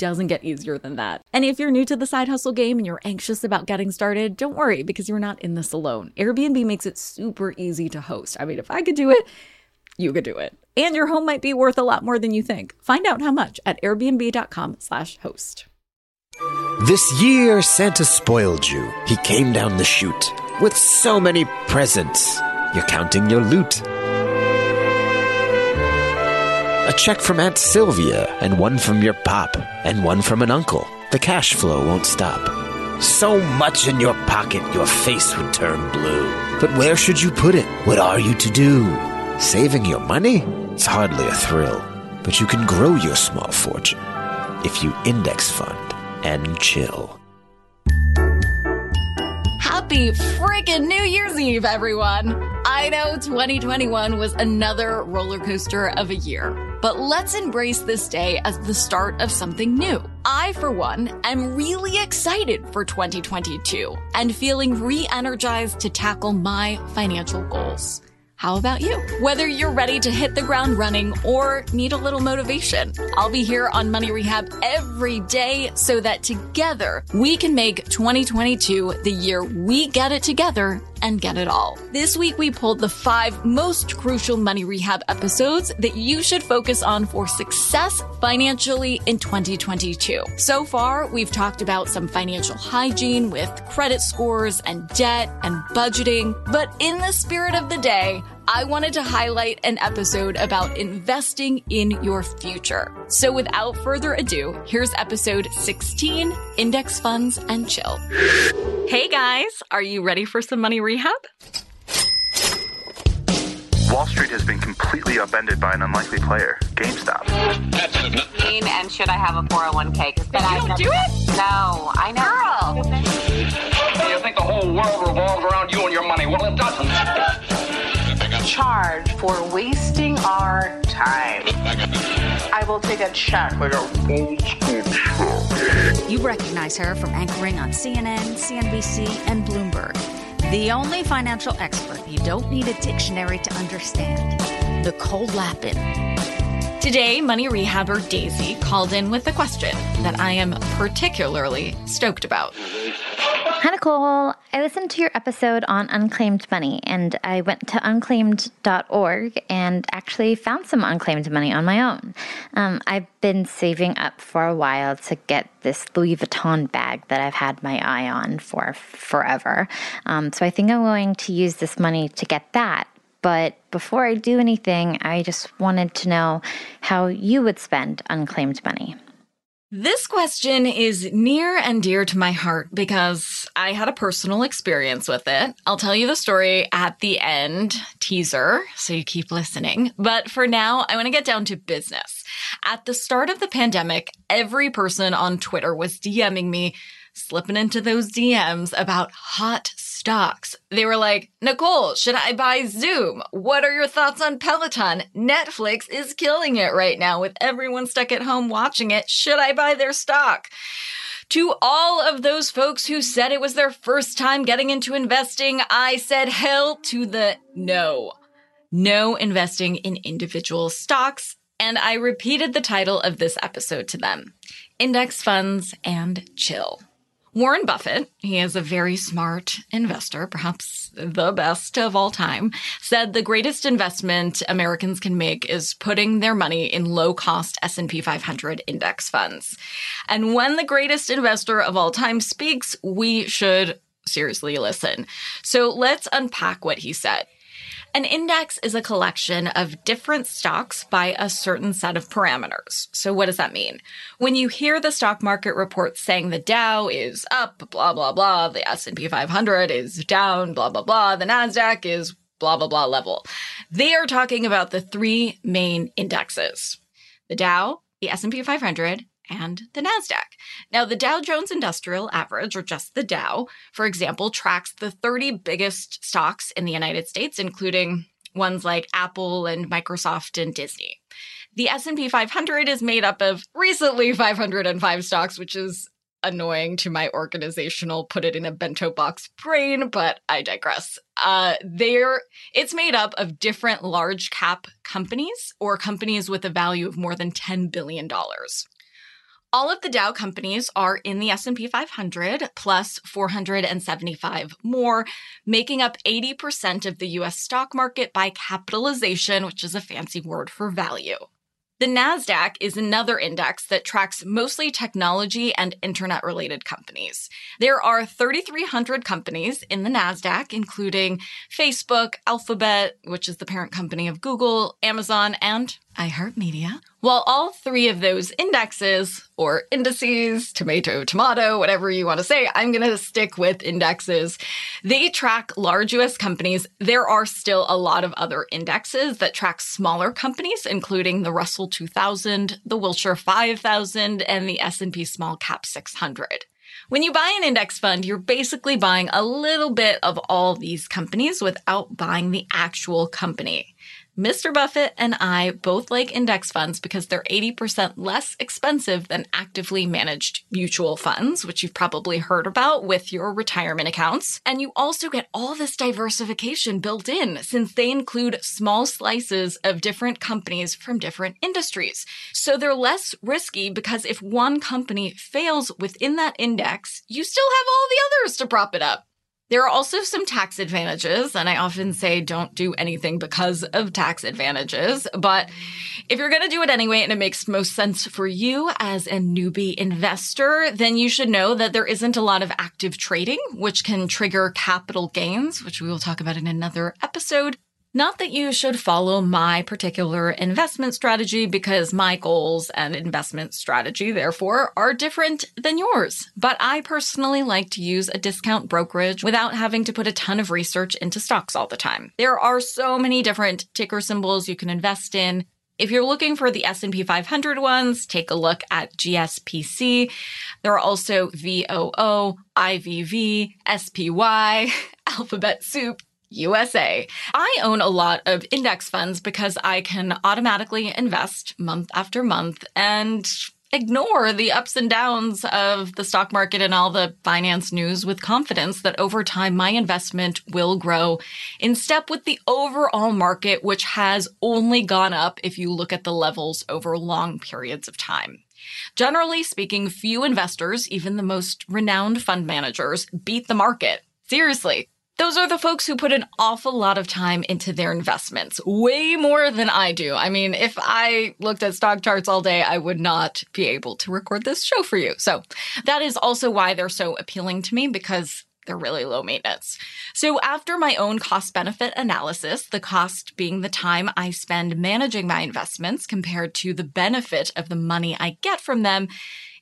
doesn't get easier than that. And if you're new to the side hustle game and you're anxious about getting started, don't worry because you're not in this alone. Airbnb makes it super easy to host. I mean, if I could do it, you could do it. And your home might be worth a lot more than you think. Find out how much at airbnb.com/host. This year, Santa spoiled you. He came down the chute with so many presents. You're counting your loot. Check from Aunt Sylvia, and one from your pop, and one from an uncle. The cash flow won't stop. So much in your pocket, your face would turn blue. But where should you put it? What are you to do? Saving your money? It's hardly a thrill. But you can grow your small fortune if you index fund and chill. Happy freaking New Year's Eve, everyone! I know 2021 was another roller coaster of a year, but let's embrace this day as the start of something new. I, for one, am really excited for 2022 and feeling re energized to tackle my financial goals. How about you? Whether you're ready to hit the ground running or need a little motivation, I'll be here on Money Rehab every day so that together we can make 2022 the year we get it together and get it all. This week we pulled the five most crucial money rehab episodes that you should focus on for success financially in 2022. So far, we've talked about some financial hygiene with credit scores and debt and budgeting, but in the spirit of the day, I wanted to highlight an episode about investing in your future. So without further ado, here's episode 16 Index Funds and Chill. Hey guys, are you ready for some money rehab? Wall Street has been completely upended by an unlikely player, GameStop. And should I have a 401k? Because then I don't do it? No, I know. Girl. You think the whole world revolves around you and your money? Well, it doesn't. Charge for wasting our time. I will take a check like a You recognize her from anchoring on CNN, CNBC, and Bloomberg. The only financial expert you don't need a dictionary to understand. Nicole Lapin. Today, money rehabber Daisy called in with a question that I am particularly stoked about. Hi, Nicole. I listened to your episode on unclaimed money and I went to unclaimed.org and actually found some unclaimed money on my own. Um, I've been saving up for a while to get this Louis Vuitton bag that I've had my eye on for forever. Um, so I think I'm going to use this money to get that. But before I do anything, I just wanted to know how you would spend unclaimed money. This question is near and dear to my heart because I had a personal experience with it. I'll tell you the story at the end, teaser, so you keep listening. But for now, I want to get down to business. At the start of the pandemic, every person on Twitter was DMing me, slipping into those DMs about hot stocks. They were like, Nicole, should I buy Zoom? What are your thoughts on Peloton? Netflix is killing it right now with everyone stuck at home watching it. Should I buy their stock? To all of those folks who said it was their first time getting into investing, I said hell to the no. No investing in individual stocks. And I repeated the title of this episode to them Index Funds and Chill. Warren Buffett, he is a very smart investor, perhaps the best of all time, said the greatest investment Americans can make is putting their money in low-cost S&P 500 index funds. And when the greatest investor of all time speaks, we should seriously listen. So let's unpack what he said. An index is a collection of different stocks by a certain set of parameters. So what does that mean? When you hear the stock market reports saying the Dow is up, blah, blah, blah, the S&P 500 is down, blah, blah, blah, the NASDAQ is blah, blah, blah level. They are talking about the three main indexes. The Dow, the S&P 500, and the NASDAQ. Now, the Dow Jones Industrial Average, or just the Dow, for example, tracks the 30 biggest stocks in the United States, including ones like Apple and Microsoft and Disney. The S&P 500 is made up of recently 505 stocks, which is annoying to my organizational put it in a bento box brain, but I digress. Uh, there, it's made up of different large cap companies or companies with a value of more than $10 billion. All of the Dow companies are in the S&P 500 plus 475 more, making up 80% of the US stock market by capitalization, which is a fancy word for value. The NASDAQ is another index that tracks mostly technology and internet related companies. There are 3,300 companies in the NASDAQ, including Facebook, Alphabet, which is the parent company of Google, Amazon, and iHeartMedia. While all three of those indexes, or indices, tomato, tomato, whatever you want to say, I'm going to stick with indexes. They track large US companies. There are still a lot of other indexes that track smaller companies, including the Russell 2000, the Wilshire 5000, and the S&P Small Cap 600. When you buy an index fund, you're basically buying a little bit of all these companies without buying the actual company. Mr. Buffett and I both like index funds because they're 80% less expensive than actively managed mutual funds, which you've probably heard about with your retirement accounts. And you also get all this diversification built in since they include small slices of different companies from different industries. So they're less risky because if one company fails within that index, you still have all the others to prop it up. There are also some tax advantages, and I often say don't do anything because of tax advantages. But if you're going to do it anyway and it makes most sense for you as a newbie investor, then you should know that there isn't a lot of active trading, which can trigger capital gains, which we will talk about in another episode. Not that you should follow my particular investment strategy because my goals and investment strategy, therefore, are different than yours. But I personally like to use a discount brokerage without having to put a ton of research into stocks all the time. There are so many different ticker symbols you can invest in. If you're looking for the S&P 500 ones, take a look at GSPC. There are also VOO, IVV, SPY, Alphabet Soup, USA. I own a lot of index funds because I can automatically invest month after month and ignore the ups and downs of the stock market and all the finance news with confidence that over time my investment will grow in step with the overall market, which has only gone up if you look at the levels over long periods of time. Generally speaking, few investors, even the most renowned fund managers, beat the market. Seriously, those are the folks who put an awful lot of time into their investments, way more than I do. I mean, if I looked at stock charts all day, I would not be able to record this show for you. So that is also why they're so appealing to me because they're really low maintenance. So after my own cost benefit analysis, the cost being the time I spend managing my investments compared to the benefit of the money I get from them,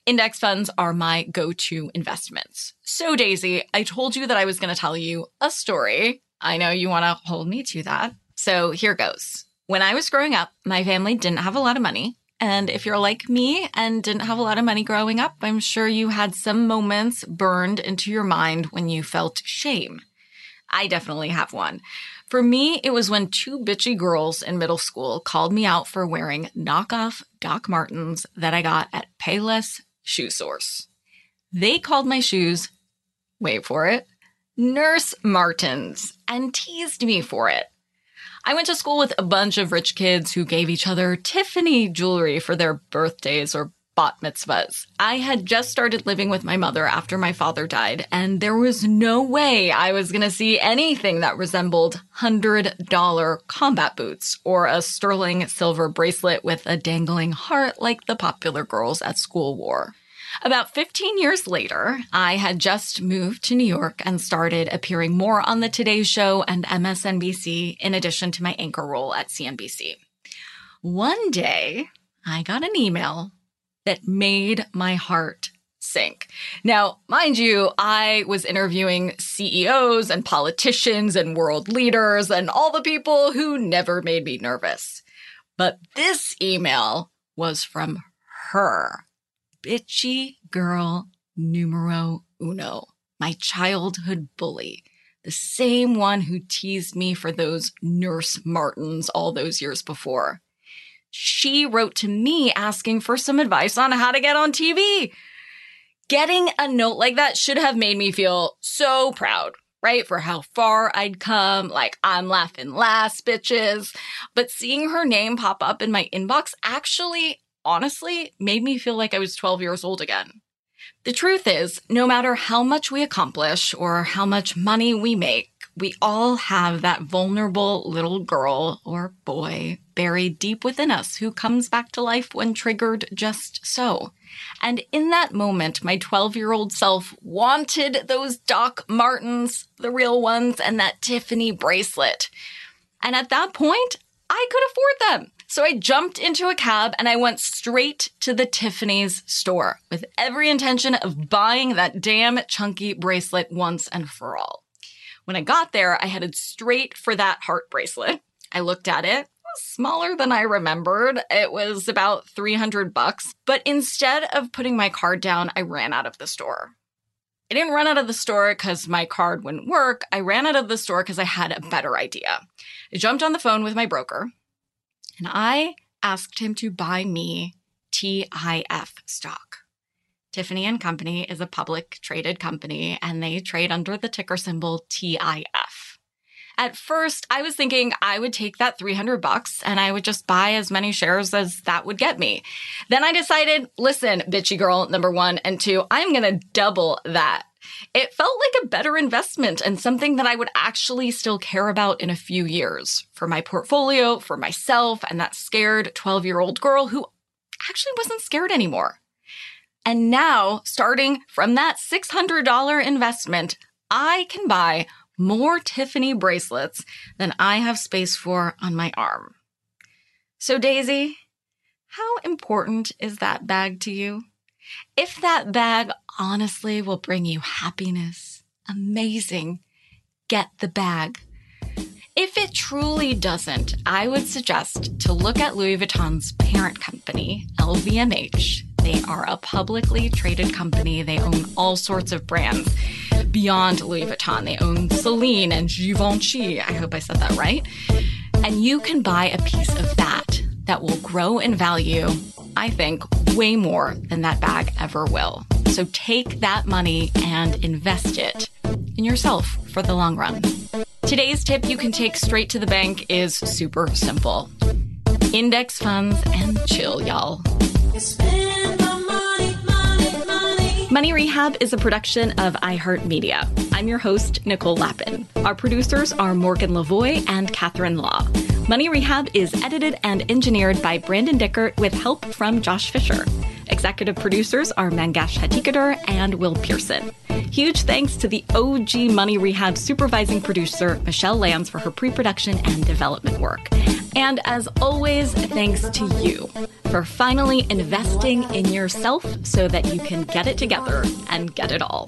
Index funds are my go to investments. So, Daisy, I told you that I was going to tell you a story. I know you want to hold me to that. So, here goes. When I was growing up, my family didn't have a lot of money. And if you're like me and didn't have a lot of money growing up, I'm sure you had some moments burned into your mind when you felt shame. I definitely have one. For me, it was when two bitchy girls in middle school called me out for wearing knockoff Doc Martens that I got at Payless Shoe Source. They called my shoes, wait for it, Nurse Martens, and teased me for it. I went to school with a bunch of rich kids who gave each other Tiffany jewelry for their birthdays or bat mitzvahs. I had just started living with my mother after my father died, and there was no way I was going to see anything that resembled $100 combat boots or a sterling silver bracelet with a dangling heart like the popular girls at school wore. About 15 years later, I had just moved to New York and started appearing more on the Today Show and MSNBC in addition to my anchor role at CNBC. One day, I got an email that made my heart sink. Now, mind you, I was interviewing CEOs and politicians and world leaders and all the people who never made me nervous. But this email was from her. bitchy girl numero uno, my childhood bully, the same one who teased me for those nurse Martens all those years before. She wrote to me asking for some advice on how to get on TV. Getting a note like that should have made me feel so proud, right? For how far I'd come. Like, I'm laughing last, bitches. But seeing her name pop up in my inbox actually, honestly, made me feel like I was 12 years old again. The truth is, no matter how much we accomplish or how much money we make, we all have that vulnerable little girl or boy buried deep within us who comes back to life when triggered just so. And in that moment, my 12 year old self wanted those Doc Martens, the real ones, and that Tiffany bracelet. And at that point, I could afford them. So I jumped into a cab and I went straight to the Tiffany's store with every intention of buying that damn chunky bracelet once and for all. When I got there, I headed straight for that heart bracelet. I looked at it. smaller than I remembered. It was about 300 bucks, but instead of putting my card down, I ran out of the store. I didn't run out of the store because my card wouldn't work. I ran out of the store because I had a better idea. I jumped on the phone with my broker and I asked him to buy me TIF stock. Tiffany and Company is a public traded company and they trade under the ticker symbol TIF. At first, I was thinking I would take that 300 bucks and I would just buy as many shares as that would get me. Then I decided, listen, bitchy girl, number one, and two, I'm going to double that. It felt like a better investment and something that I would actually still care about in a few years for my portfolio, for myself, and that scared 12 year old girl who actually wasn't scared anymore. And now, starting from that $600 investment, I can buy more Tiffany bracelets than I have space for on my arm. So, Daisy, how important is that bag to you? If that bag honestly will bring you happiness, amazing, get the bag. If it truly doesn't, I would suggest to look at Louis Vuitton's parent company, LVMH. They are a publicly traded company. They own all sorts of brands beyond Louis Vuitton. They own Celine and Givenchy. I hope I said that right. And you can buy a piece of that that will grow in value, I think, way more than that bag ever will. So take that money and invest it in yourself for the long run. Today's tip you can take straight to the bank is super simple index funds and chill, y'all. Money Rehab is a production of iHeartMedia. I'm your host, Nicole Lapin. Our producers are Morgan Lavoie and Catherine Law. Money Rehab is edited and engineered by Brandon Dickert with help from Josh Fisher. Executive producers are Mangesh Hattikudur and Will Pearson. Huge thanks to the OG Money Rehab supervising producer, Michelle Lambs, for her pre production and development work. And as always, thanks to you for finally investing in yourself so that you can get it together and get it all.